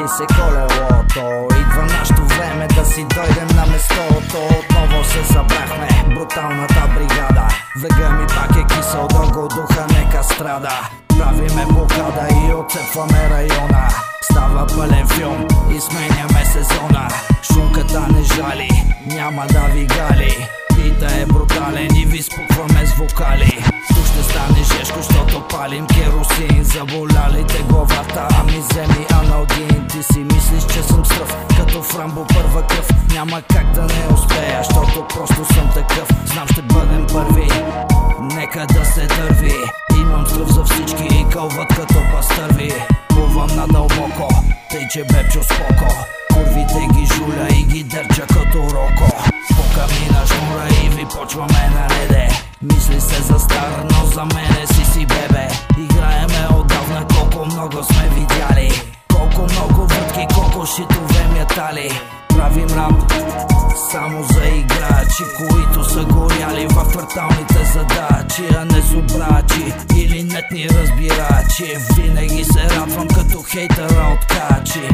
ни се колелото. Идва нашето време да си дойдем на местото. Отново се събрахме, бруталната бригада. Вега ми пак е кисел, дълго духа нека страда. Правиме блокада и отцепваме района. Става пълен филм и сменяме сезона. Шунката не жали, няма да ви гали. Бита е брутален и ви спукваме с вокали. Тук ще стане жешко, защото палим керосин. Заболялите главата, ами вземи аналгин. Ти че съм стръв, като в първа кръв. Няма как да не успея, защото просто съм такъв. Знам ще бъдем първи, нека да се дърви. Имам стръв за всички и кълват като пастърви. Плувам надълбоко, тъй че бебчо споко. Курвите ги жуля и ги дърча като роко. По камина шнура и ви почваме нареде Мисли се за стар, но за мене си си бебе. Играеме отдавна, колко много сме видяли Колко много въртки, колко шитове метали Правим рап само за играчи, които са горяли в кварталните задачи, а не зубрачи или нетни разбирачи. Винаги се радвам като хейтера от качи.